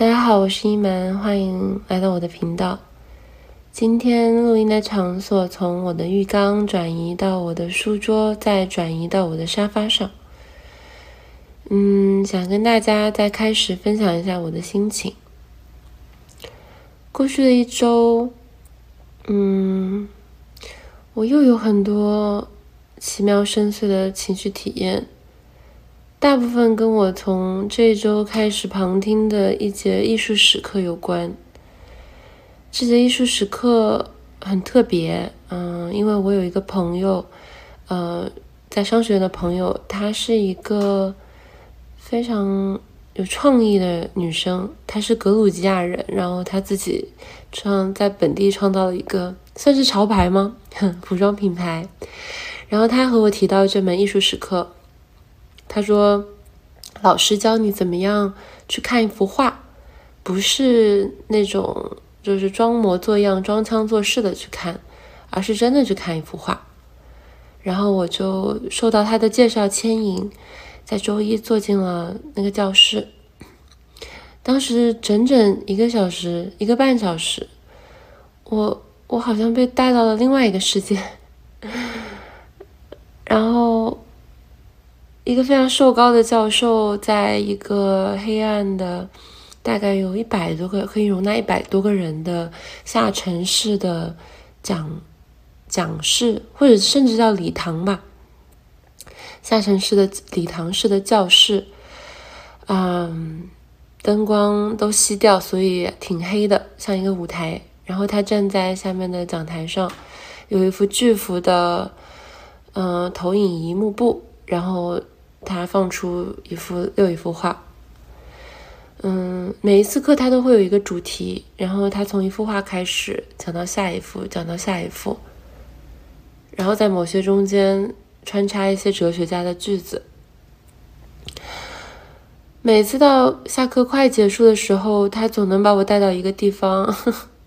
大家好，我是一门，欢迎来到我的频道。今天录音的场所从我的浴缸转移到我的书桌，再转移到我的沙发上。嗯，想跟大家再开始分享一下我的心情。过去的一周，嗯，我又有很多奇妙深邃的情绪体验。大部分跟我从这周开始旁听的一节艺术史课有关。这节艺术史课很特别，嗯，因为我有一个朋友，呃，在商学院的朋友，她是一个非常有创意的女生，她是格鲁吉亚人，然后她自己创在本地创造了一个算是潮牌吗？服装品牌。然后她和我提到这门艺术史课。他说：“老师教你怎么样去看一幅画，不是那种就是装模作样、装腔作势的去看，而是真的去看一幅画。”然后我就受到他的介绍牵引，在周一坐进了那个教室。当时整整一个小时、一个半小时，我我好像被带到了另外一个世界，然后。一个非常瘦高的教授，在一个黑暗的、大概有一百多个可以容纳一百多个人的下沉式的讲讲室，或者甚至叫礼堂吧，下沉式的礼堂式的教室，嗯，灯光都熄掉，所以挺黑的，像一个舞台。然后他站在下面的讲台上，有一幅巨幅的，嗯，投影仪幕布，然后。他放出一幅又一幅画，嗯，每一次课他都会有一个主题，然后他从一幅画开始讲到下一幅，讲到下一幅，然后在某些中间穿插一些哲学家的句子。每次到下课快结束的时候，他总能把我带到一个地方，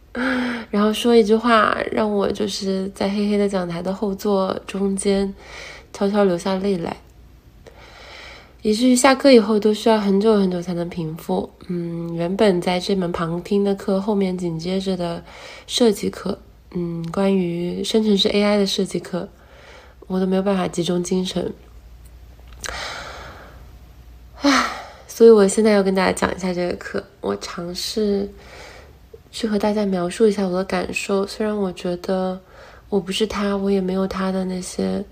然后说一句话，让我就是在黑黑的讲台的后座中间悄悄流下泪来。以至于下课以后都需要很久很久才能平复。嗯，原本在这门旁听的课后面紧接着的设计课，嗯，关于生成式 AI 的设计课，我都没有办法集中精神。唉，所以我现在要跟大家讲一下这个课。我尝试去和大家描述一下我的感受。虽然我觉得我不是他，我也没有他的那些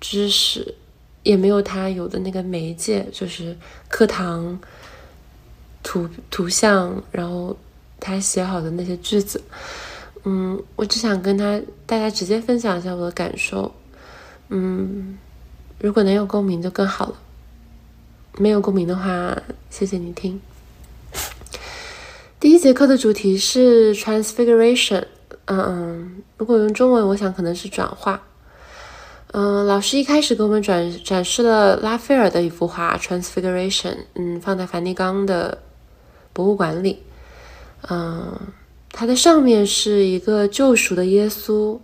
知识。也没有他有的那个媒介，就是课堂图图像，然后他写好的那些句子。嗯，我只想跟他大家直接分享一下我的感受。嗯，如果能有共鸣就更好了。没有共鸣的话，谢谢你听。第一节课的主题是 transfiguration。嗯嗯，如果用中文，我想可能是转化。嗯，老师一开始给我们展展示了拉斐尔的一幅画《Transfiguration》，嗯，放在梵蒂冈的博物馆里。嗯，它的上面是一个救赎的耶稣，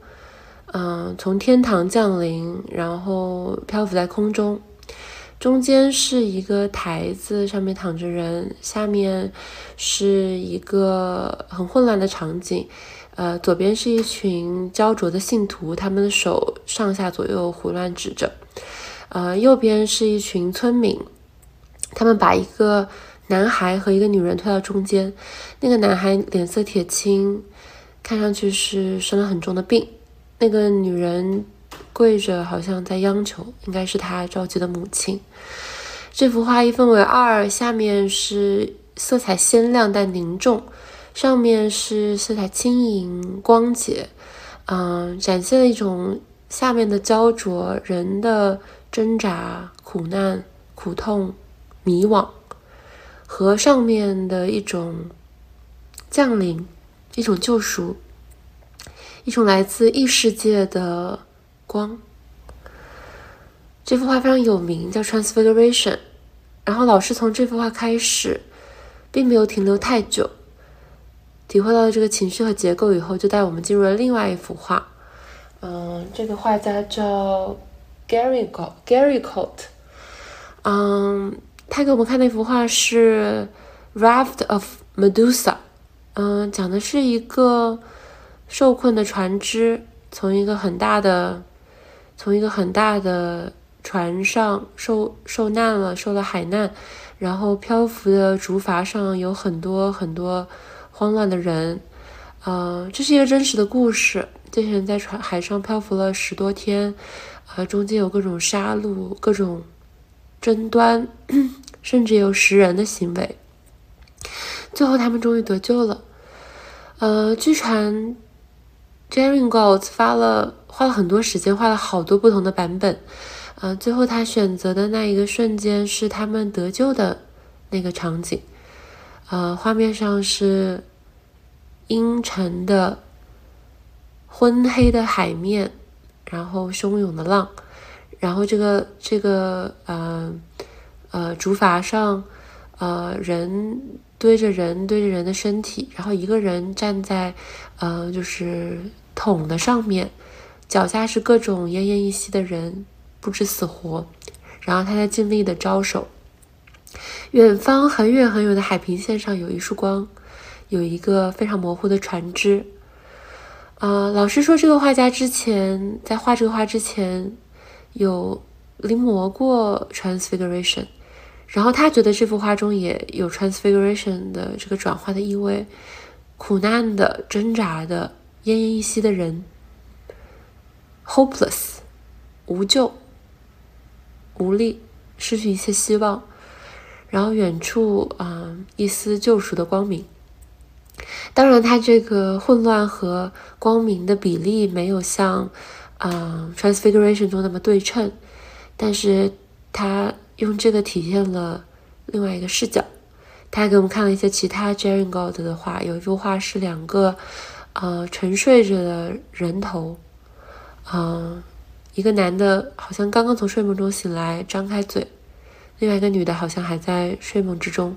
嗯，从天堂降临，然后漂浮在空中。中间是一个台子，上面躺着人，下面是一个很混乱的场景。呃，左边是一群焦灼的信徒，他们的手上下左右胡乱指着。呃，右边是一群村民，他们把一个男孩和一个女人推到中间。那个男孩脸色铁青，看上去是生了很重的病。那个女人跪着，好像在央求，应该是他着急的母亲。这幅画一分为二，下面是色彩鲜亮但凝重。上面是色彩轻盈、光洁，嗯，展现了一种下面的焦灼、人的挣扎、苦难、苦痛、迷惘，和上面的一种降临、一种救赎、一种来自异世界的光。这幅画非常有名，叫《Transfiguration》。然后老师从这幅画开始，并没有停留太久。体会到了这个情绪和结构以后，就带我们进入了另外一幅画。嗯，这个画家叫 Gary Go Gary Coat。嗯，他给我们看那幅画是《Raft of Medusa，嗯，讲的是一个受困的船只从一个很大的从一个很大的船上受受难了，受了海难，然后漂浮的竹筏上有很多很多慌乱的人，呃，这是一个真实的故事。这些人在船海上漂浮了十多天，呃，中间有各种杀戮、各种争端，甚至有食人的行为。最后，他们终于得救了。呃，据传 j e r r y Gold 发了花了很多时间，画了好多不同的版本。呃，最后他选择的那一个瞬间是他们得救的那个场景。呃，画面上是阴沉的。昏黑的海面，然后汹涌的浪，然后这个这个呃呃竹筏上，呃人堆着人堆着人的身体，然后一个人站在呃就是桶的上面，脚下是各种奄奄一息的人，不知死活，然后他在尽力的招手。远方很远很远的海平线上有一束光，有一个非常模糊的船只。啊，老师说这个画家之前在画这个画之前有临摹过 Transfiguration，然后他觉得这幅画中也有 Transfiguration 的这个转化的意味，苦难的、挣扎的、奄奄一息的人，hopeless，无救、无力、失去一切希望，然后远处啊一丝救赎的光明。当然，它这个混乱和光明的比例没有像，嗯，Transfiguration 中那么对称，但是它用这个体现了另外一个视角。他还给我们看了一些其他 j e r r y Gold 的画，有一幅画是两个，呃，沉睡着的人头，嗯，一个男的好像刚刚从睡梦中醒来，张开嘴，另外一个女的好像还在睡梦之中，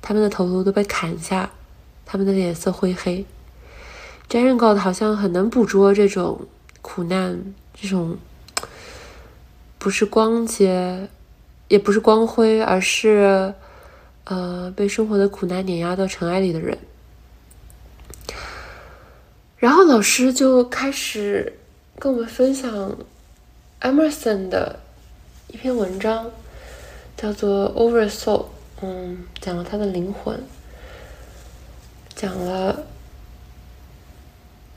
他们的头颅都被砍下。他们的脸色灰黑 j e r e n God 好像很能捕捉这种苦难，这种不是光洁，也不是光辉，而是呃被生活的苦难碾压到尘埃里的人。然后老师就开始跟我们分享 Emerson 的一篇文章，叫做 Oversoul，嗯，讲了他的灵魂。讲了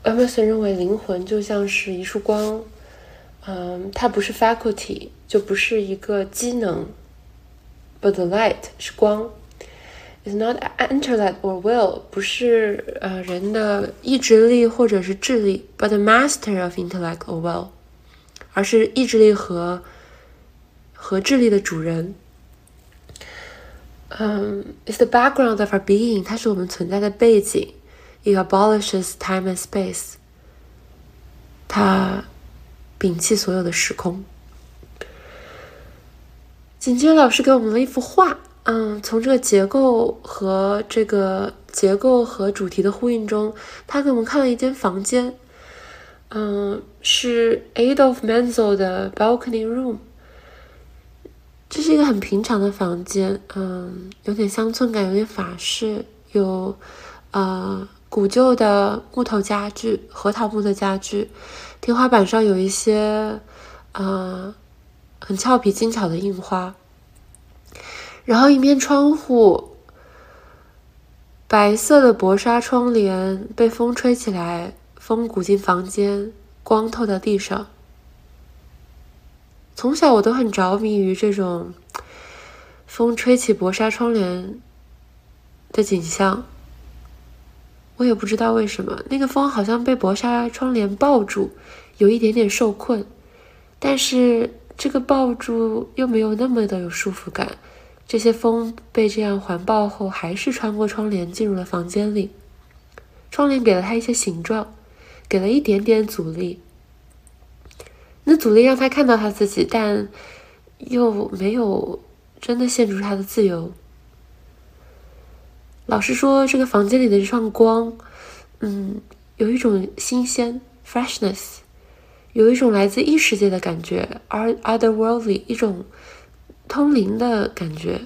，Emerson 认为灵魂就像是一束光，嗯，它不是 faculty，就不是一个机能，but the light 是光，is not intellect or will，不是呃人的意志力或者是智力，but the master of intellect or will，而是意志力和和智力的主人。嗯，is the background of our being，它是我们存在的背景。It abolishes time and space，它摒弃所有的时空。紧接着，老师给我们了一幅画。嗯，从这个结构和这个结构和主题的呼应中，他给我们看了一间房间。嗯，是 Adolf Menzel 的 balcony room。这是一个很平常的房间，嗯，有点乡村感，有点法式，有呃古旧的木头家具，核桃木的家具，天花板上有一些呃很俏皮精巧的印花，然后一面窗户，白色的薄纱窗帘被风吹起来，风鼓进房间，光透到地上。从小我都很着迷于这种风吹起薄纱窗帘的景象。我也不知道为什么，那个风好像被薄纱窗帘抱住，有一点点受困。但是这个抱住又没有那么的有束缚感。这些风被这样环抱后，还是穿过窗帘进入了房间里。窗帘给了他一些形状，给了一点点阻力。那阻力让他看到他自己，但又没有真的限制住他的自由。老实说，这个房间里的这串光，嗯，有一种新鲜 （freshness），有一种来自异世界的感觉，otherworldly，一种通灵的感觉。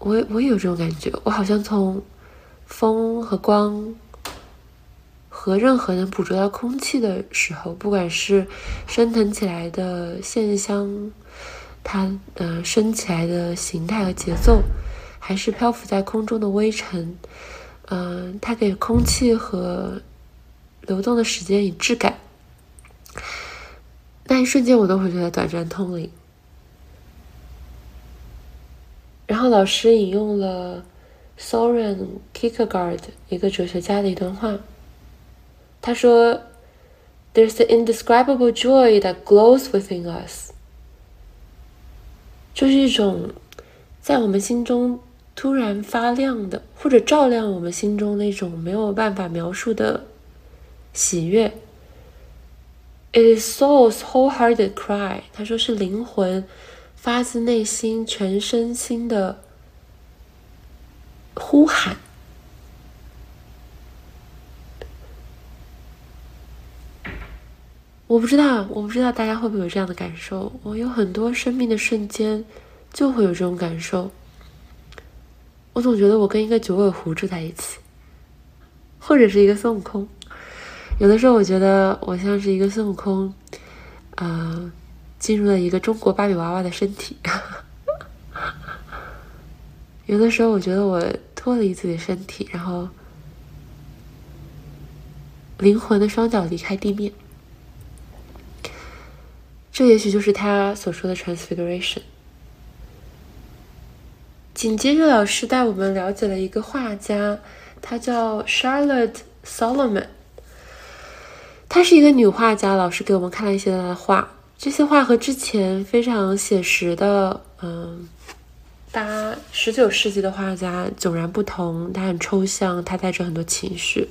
我我也有这种感觉，我好像从风和光和任何能捕捉到空气的时候，不管是升腾起来的线香，它呃升起来的形态和节奏，还是漂浮在空中的微尘，嗯，它给空气和流动的时间以质感。那一瞬间，我都会觉得短暂通灵。然后老师引用了 Soren Kierkegaard 一个哲学家的一段话，他说：“There's an indescribable joy that glows within us。”就是一种在我们心中突然发亮的，或者照亮我们心中那种没有办法描述的喜悦。It is soul's wholehearted cry。他说是灵魂发自内心、全身心的呼喊。我不知道，我不知道大家会不会有这样的感受。我有很多生命的瞬间就会有这种感受。我总觉得我跟一个九尾狐住在一起，或者是一个孙悟空。有的时候，我觉得我像是一个孙悟空，呃，进入了一个中国芭比娃娃的身体。有的时候，我觉得我脱离自己的身体，然后灵魂的双脚离开地面。这也许就是他所说的 transfiguration。紧接着，老师带我们了解了一个画家，他叫 Charlotte Solomon。她是一个女画家，老师给我们看了一些她的画。这些画和之前非常写实的，嗯，八十九世纪的画家迥然不同。它很抽象，它带着很多情绪，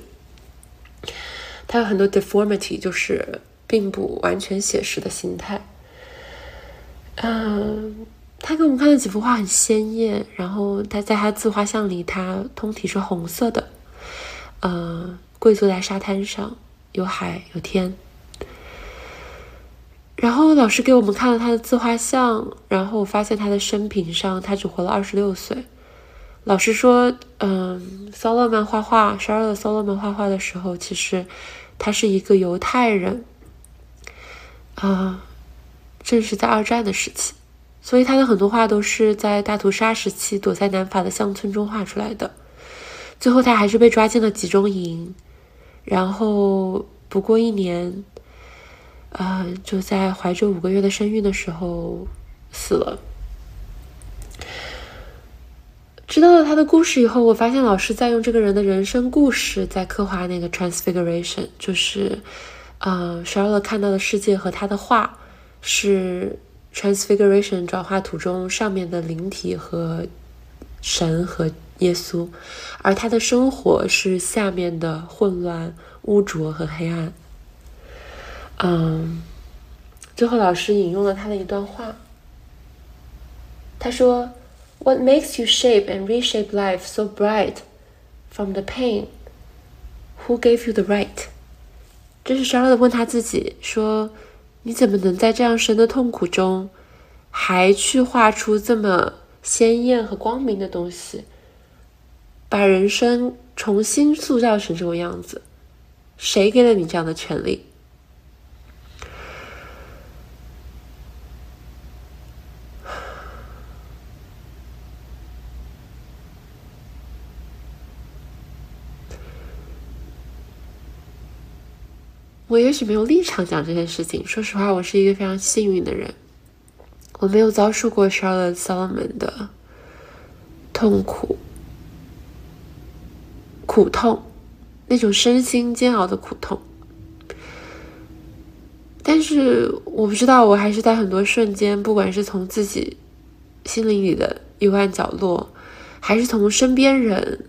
他有很多 deformity，就是并不完全写实的心态。嗯，他给我们看的几幅画很鲜艳，然后他在他自画像里，他通体是红色的，嗯，跪坐在沙滩上。有海有天，然后老师给我们看了他的自画像，然后我发现他的生平上他只活了二十六岁。老师说，嗯，骚勒曼画画，十二的骚勒曼画画的时候，其实他是一个犹太人，啊，正是在二战的时期，所以他的很多画都是在大屠杀时期躲在南法的乡村中画出来的。最后他还是被抓进了集中营。然后不过一年，啊，就在怀着五个月的身孕的时候死了。知道了他的故事以后，我发现老师在用这个人的人生故事在刻画那个 transfiguration，就是，啊，Shara 看到的世界和他的画是 transfiguration 转化图中上面的灵体和神和。耶稣，而他的生活是下面的混乱、污浊和黑暗。嗯，最后老师引用了他的一段话，他说：“What makes you shape and reshape life so bright from the pain? Who gave you the right？” 这是伤了的问他自己说：“你怎么能在这样深的痛苦中，还去画出这么鲜艳和光明的东西？”把人生重新塑造成这种样子，谁给了你这样的权利？我也许没有立场讲这件事情。说实话，我是一个非常幸运的人，我没有遭受过 Charlotte Solomon 的痛苦。苦痛，那种身心煎熬的苦痛。但是我不知道，我还是在很多瞬间，不管是从自己心灵里的幽暗角落，还是从身边人，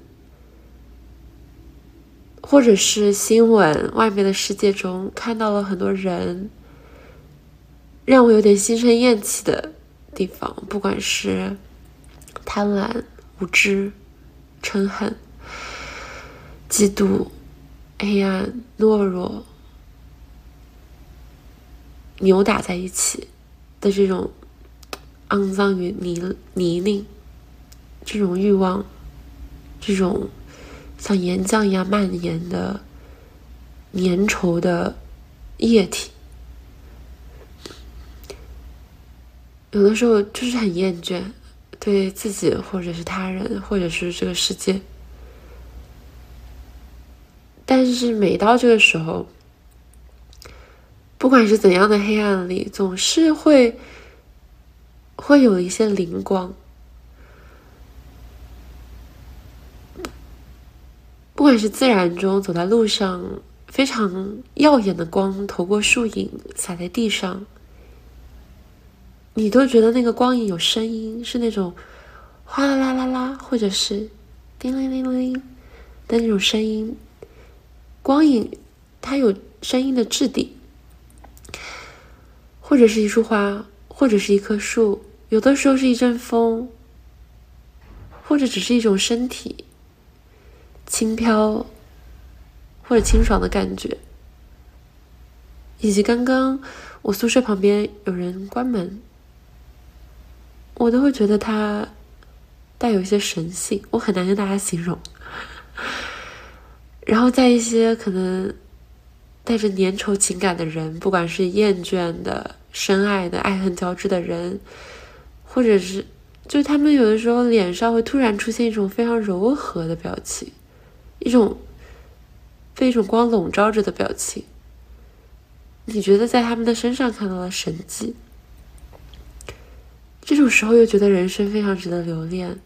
或者是新闻外面的世界中，看到了很多人让我有点心生厌弃的地方，不管是贪婪、无知、嗔恨。嫉妒、黑暗、懦弱、扭打在一起的这种肮脏与泥泥泞，这种欲望，这种像岩浆一样蔓延的粘稠的液体。有的时候就是很厌倦，对自己或者是他人，或者是这个世界。但是每到这个时候，不管是怎样的黑暗里，总是会会有一些灵光。不管是自然中走在路上，非常耀眼的光透过树影洒在地上。你都觉得那个光影有声音，是那种哗啦啦啦啦，或者是叮铃铃铃的那种声音。光影它有声音的质地，或者是一束花，或者是一棵树，有的时候是一阵风，或者只是一种身体轻飘或者清爽的感觉。以及刚刚我宿舍旁边有人关门。我都会觉得它带有一些神性，我很难跟大家形容。然后在一些可能带着粘稠情感的人，不管是厌倦的、深爱的、爱恨交织的人，或者是，就他们有的时候脸上会突然出现一种非常柔和的表情，一种被一种光笼罩着的表情。你觉得在他们的身上看到了神迹？这种时候又觉得人生非常值得留恋，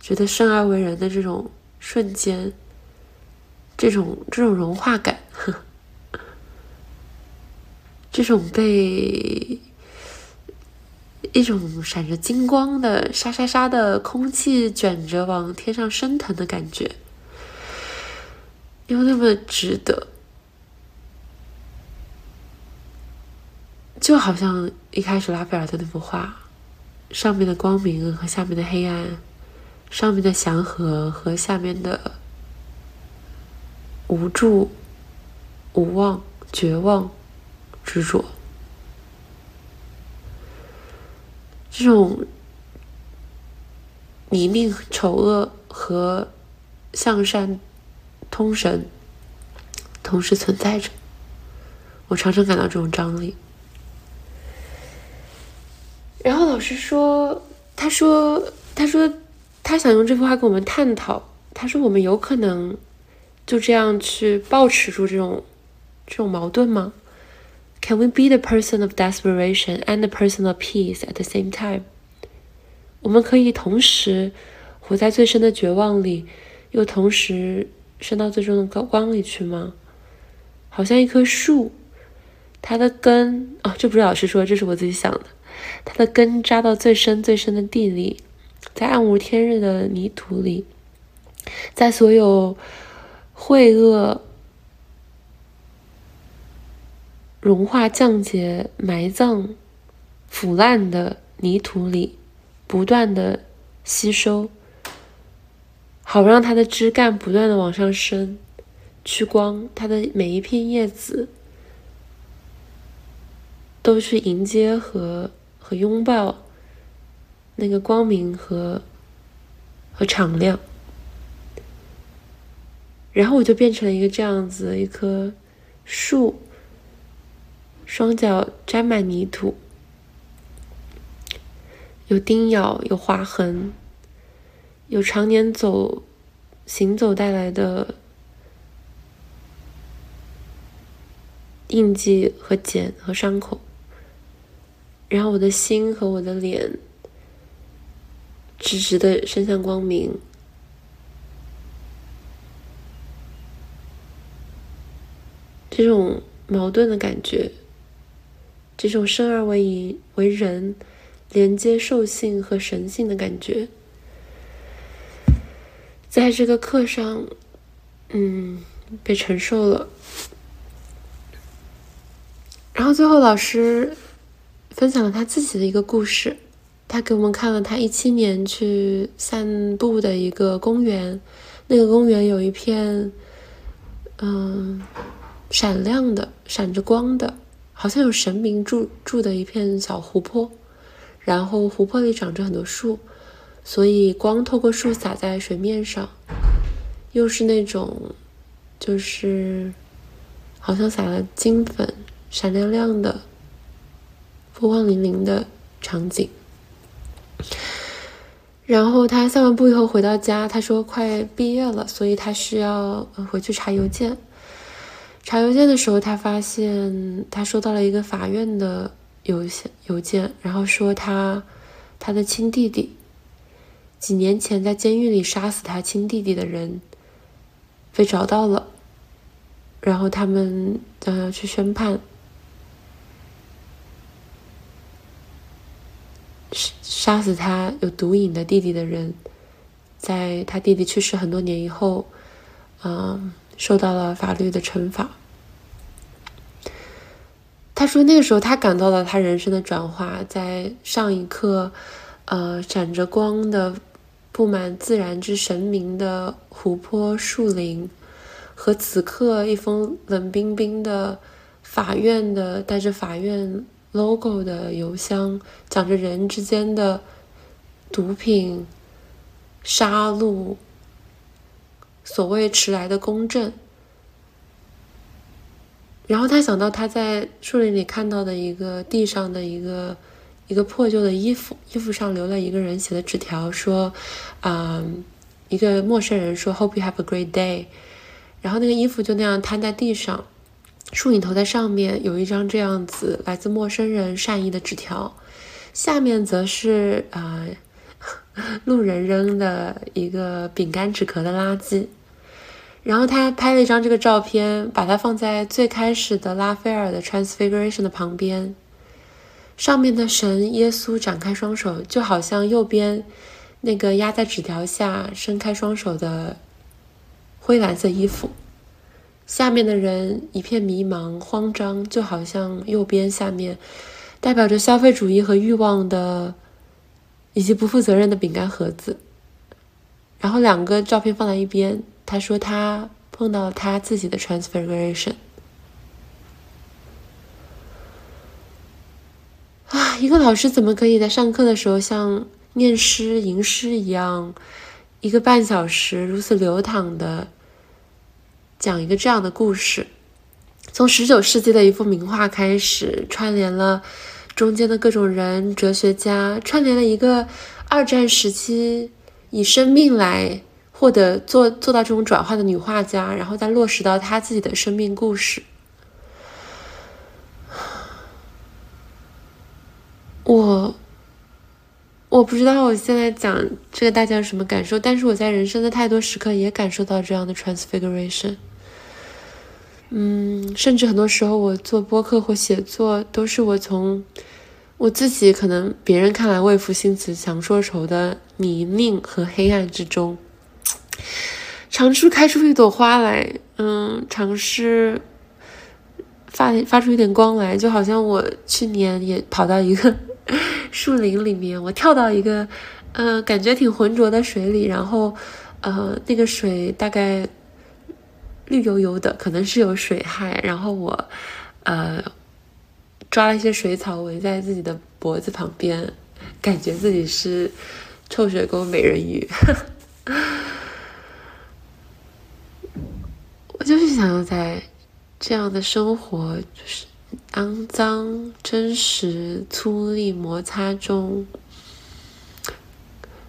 觉得生而为人的这种瞬间，这种这种融化感，这种被一种闪着金光的沙沙沙的空气卷着往天上升腾的感觉，又那么值得，就好像一开始拉斐尔的那幅画。上面的光明和下面的黑暗，上面的祥和和下面的无助、无望、绝望、执着，这种泥泞丑恶和向善通神同时存在着，我常常感到这种张力。然后老师说：“他说，他说，他想用这幅画跟我们探讨。他说，我们有可能就这样去保持住这种这种矛盾吗？Can we be the person of desperation and the person of peace at the same time？我们可以同时活在最深的绝望里，又同时升到最终的高光里去吗？好像一棵树，它的根……哦，这不是老师说，这是我自己想的。”它的根扎到最深最深的地里，在暗无天日的泥土里，在所有秽恶融化、降解、埋葬、腐烂的泥土里，不断的吸收，好让它的枝干不断的往上升，去光，它的每一片叶子都去迎接和。和拥抱那个光明和和敞亮，然后我就变成了一个这样子一棵树，双脚沾满泥土，有叮咬，有划痕，有常年走行走带来的印记和茧和伤口。然后我的心和我的脸直直的伸向光明，这种矛盾的感觉，这种生而为为人，连接兽性和神性的感觉，在这个课上，嗯，被承受了。然后最后老师。分享了他自己的一个故事，他给我们看了他一七年去散步的一个公园，那个公园有一片，嗯，闪亮的、闪着光的，好像有神明住住的一片小湖泊，然后湖泊里长着很多树，所以光透过树洒在水面上，又是那种就是好像撒了金粉、闪亮亮的、波光粼粼的场景。然后他散完步以后回到家，他说快毕业了，所以他需要回去查邮件。查邮件的时候，他发现他收到了一个法院的邮件，邮件，然后说他他的亲弟弟几年前在监狱里杀死他亲弟弟的人被找到了，然后他们将要去宣判。杀死他有毒瘾的弟弟的人，在他弟弟去世很多年以后，嗯，受到了法律的惩罚。他说那个时候他感到了他人生的转化，在上一刻，呃，闪着光的、布满自然之神明的湖泊、树林，和此刻一封冷冰冰的法院的带着法院。logo 的邮箱讲着人之间的毒品、杀戮，所谓迟来的公正。然后他想到他在树林里看到的一个地上的一个一个破旧的衣服，衣服上留了一个人写的纸条，说：“啊，一个陌生人说，Hope you have a great day。”然后那个衣服就那样摊在地上。树影头在上面有一张这样子来自陌生人善意的纸条，下面则是啊 路人扔的一个饼干纸壳的垃圾。然后他拍了一张这个照片，把它放在最开始的拉斐尔的 Transfiguration 的旁边，上面的神耶稣展开双手，就好像右边那个压在纸条下伸开双手的灰蓝色衣服。下面的人一片迷茫、慌张，就好像右边下面代表着消费主义和欲望的，以及不负责任的饼干盒子。然后两个照片放在一边，他说他碰到了他自己的 transfiguration。啊，一个老师怎么可以在上课的时候像念诗吟诗一样，一个半小时如此流淌的？讲一个这样的故事，从十九世纪的一幅名画开始，串联了中间的各种人、哲学家，串联了一个二战时期以生命来获得做做到这种转化的女画家，然后再落实到她自己的生命故事。我我不知道我现在讲这个大家有什么感受，但是我在人生的太多时刻也感受到这样的 transfiguration。嗯，甚至很多时候，我做播客或写作，都是我从我自己可能别人看来未赋新词强说愁的泥泞和黑暗之中，尝试开出一朵花来。嗯，尝试发发出一点光来，就好像我去年也跑到一个 树林里面，我跳到一个嗯感觉挺浑浊的水里，然后呃那个水大概。绿油油的，可能是有水害。然后我，呃，抓了一些水草围在自己的脖子旁边，感觉自己是臭水沟美人鱼。我就是想要在这样的生活，就是肮脏、真实、粗粝、摩擦中，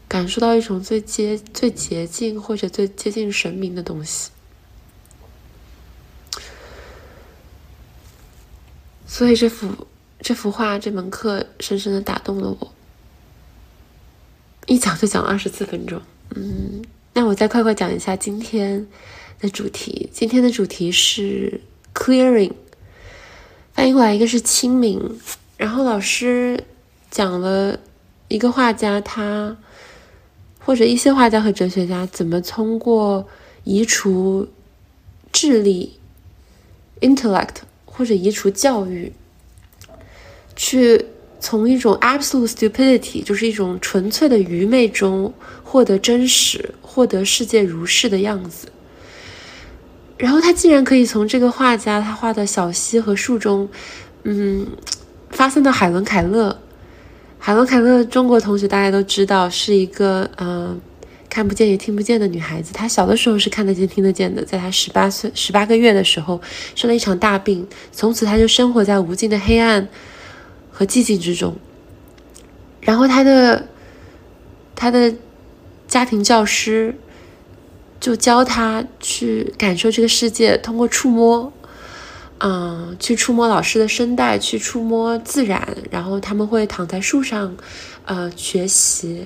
感受到一种最接、最洁净或者最接近神明的东西。所以这幅这幅画这门课深深的打动了我，一讲就讲了二十四分钟。嗯，那我再快快讲一下今天的主题。今天的主题是 clearing，翻译过来一个是清明。然后老师讲了一个画家他或者一些画家和哲学家怎么通过移除智力 intellect。或者移除教育，去从一种 absolute stupidity，就是一种纯粹的愚昧中获得真实，获得世界如是的样子。然后他竟然可以从这个画家他画的小溪和树中，嗯，发现到海伦凯勒。海伦凯勒，中国同学大家都知道是一个嗯看不见也听不见的女孩子。她小的时候是看得见、听得见的。在她十八岁、十八个月的时候，生了一场大病，从此她就生活在无尽的黑暗和寂静之中。然后她的她的家庭教师就教他去感受这个世界，通过触摸。嗯，去触摸老师的声带，去触摸自然，然后他们会躺在树上，呃，学习。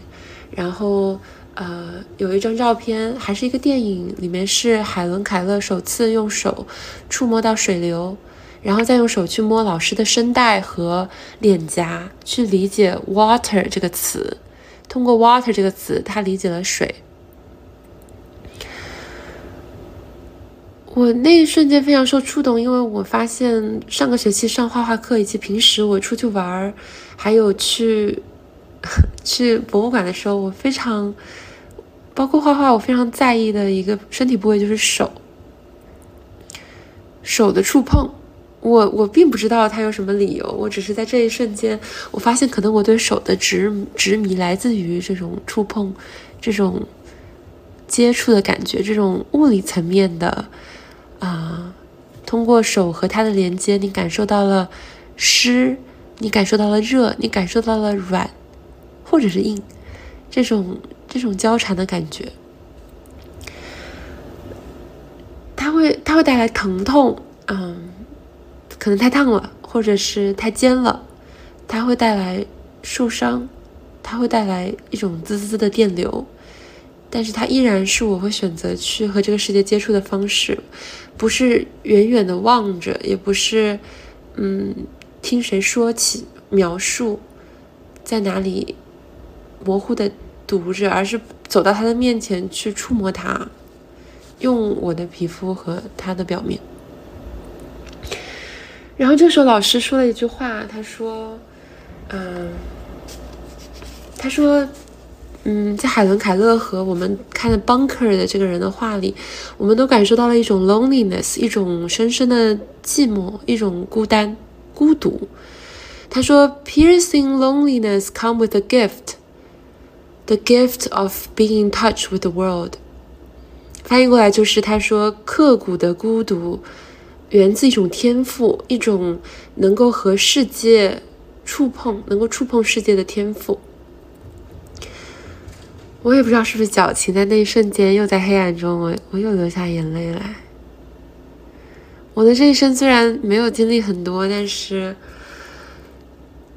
然后，呃，有一张照片，还是一个电影，里面是海伦·凯勒首次用手触摸到水流，然后再用手去摸老师的声带和脸颊，去理解 “water” 这个词。通过 “water” 这个词，他理解了水。我那一瞬间非常受触动，因为我发现上个学期上画画课，以及平时我出去玩儿，还有去 去博物馆的时候，我非常包括画画，我非常在意的一个身体部位就是手，手的触碰。我我并不知道它有什么理由，我只是在这一瞬间，我发现可能我对手的执执迷来自于这种触碰，这种接触的感觉，这种物理层面的。啊，通过手和它的连接，你感受到了湿，你感受到了热，你感受到了软，或者是硬，这种这种交缠的感觉，它会它会带来疼痛，嗯，可能太烫了，或者是太尖了，它会带来受伤，它会带来一种滋滋的电流。但是它依然是我会选择去和这个世界接触的方式，不是远远的望着，也不是，嗯，听谁说起描述，在哪里模糊的读着，而是走到他的面前去触摸他，用我的皮肤和他的表面。然后这时候老师说了一句话，他说：“嗯，他说。”嗯，在海伦·凯勒和我们看的 Bunker 的这个人的画里，我们都感受到了一种 loneliness，一种深深的寂寞，一种孤单、孤独。他说，piercing loneliness come with a gift，the gift of being in touch with the world。翻译过来就是，他说，刻骨的孤独源自一种天赋，一种能够和世界触碰、能够触碰世界的天赋。我也不知道是不是矫情，在那一瞬间，又在黑暗中，我我又流下眼泪来。我的这一生虽然没有经历很多，但是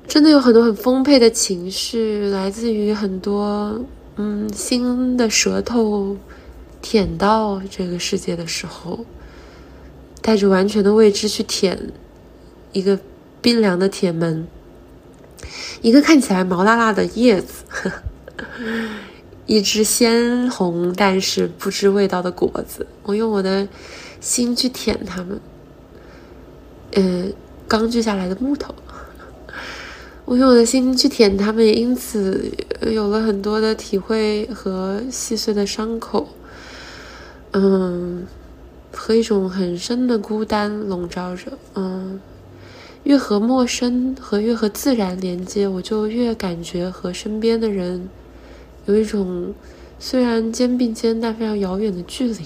真的有很多很丰沛的情绪，来自于很多嗯，新的舌头舔到这个世界的时候，带着完全的未知去舔一个冰凉的铁门，一个看起来毛辣辣的叶子。一只鲜红但是不知味道的果子，我用我的心去舔它们。嗯，刚锯下来的木头，我用我的心去舔它们，也因此有了很多的体会和细碎的伤口。嗯，和一种很深的孤单笼罩着。嗯，越和陌生和越和自然连接，我就越感觉和身边的人。有一种虽然肩并肩但非常遥远的距离，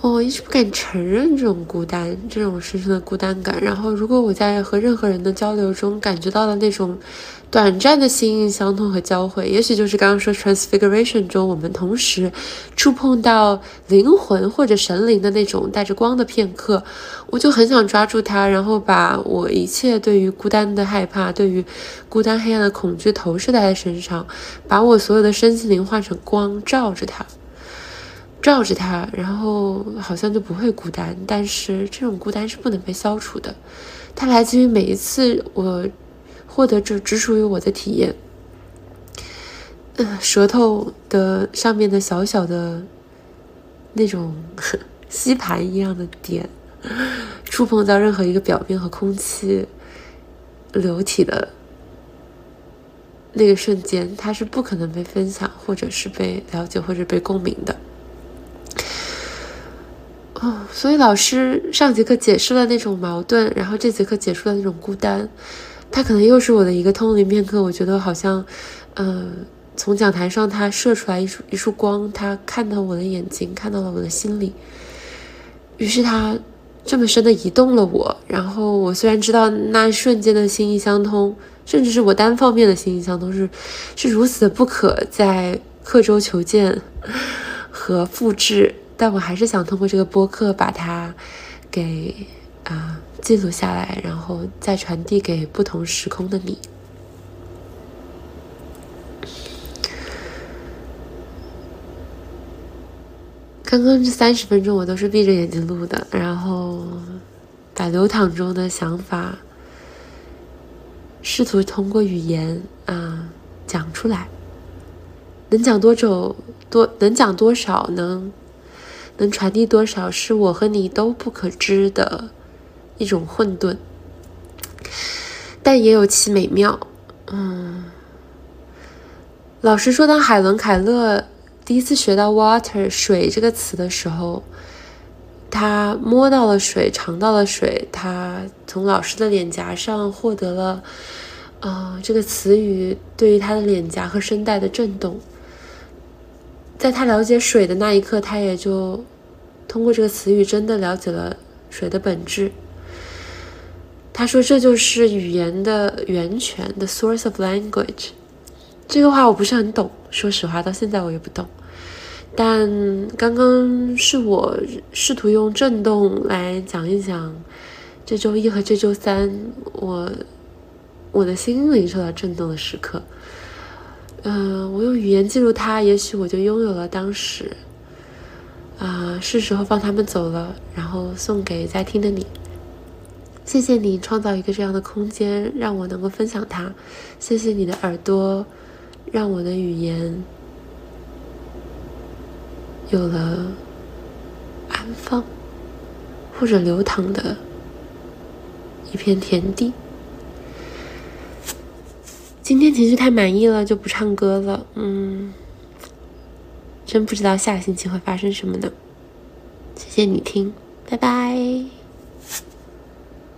我一直不敢承认这种孤单，这种深深的孤单感。然后，如果我在和任何人的交流中感觉到了那种。短暂的心印相通和交汇，也许就是刚刚说 transfiguration 中我们同时触碰到灵魂或者神灵的那种带着光的片刻，我就很想抓住它，然后把我一切对于孤单的害怕、对于孤单黑暗的恐惧投射在它身上，把我所有的身心灵换成光，照着它，照着它，然后好像就不会孤单。但是这种孤单是不能被消除的，它来自于每一次我。获得这只属于我的体验。嗯，舌头的上面的小小的那种 吸盘一样的点，触碰到任何一个表面和空气流体的那个瞬间，它是不可能被分享，或者是被了解，或者被共鸣的。哦，所以老师上节课解释了那种矛盾，然后这节课解释了那种孤单。他可能又是我的一个通灵片刻。我觉得好像，嗯，从讲台上他射出来一束一束光，他看到我的眼睛，看到了我的心里。于是他这么深的移动了我。然后我虽然知道那瞬间的心意相通，甚至是我单方面的心意相通是是如此的不可在刻舟求剑和复制，但我还是想通过这个播客把它给啊。记录下来，然后再传递给不同时空的你。刚刚这三十分钟我都是闭着眼睛录的，然后把流淌中的想法试图通过语言啊讲出来。能讲多久多能讲多少，能能传递多少，是我和你都不可知的。一种混沌，但也有其美妙。嗯，老实说，当海伦·凯勒第一次学到 “water” 水这个词的时候，他摸到了水，尝到了水，他从老师的脸颊上获得了，啊，这个词语对于他的脸颊和声带的震动。在他了解水的那一刻，他也就通过这个词语真的了解了水的本质。他说：“这就是语言的源泉，the source of language。”这个话我不是很懂，说实话，到现在我也不懂。但刚刚是我试图用震动来讲一讲这周一和这周三我我的心灵受到震动的时刻。嗯，我用语言记录它，也许我就拥有了当时。啊，是时候放他们走了，然后送给在听的你。谢谢你创造一个这样的空间，让我能够分享它。谢谢你的耳朵，让我的语言有了安放或者流淌的一片田地。今天情绪太满意了，就不唱歌了。嗯，真不知道下个星期会发生什么呢？谢谢你听，拜拜。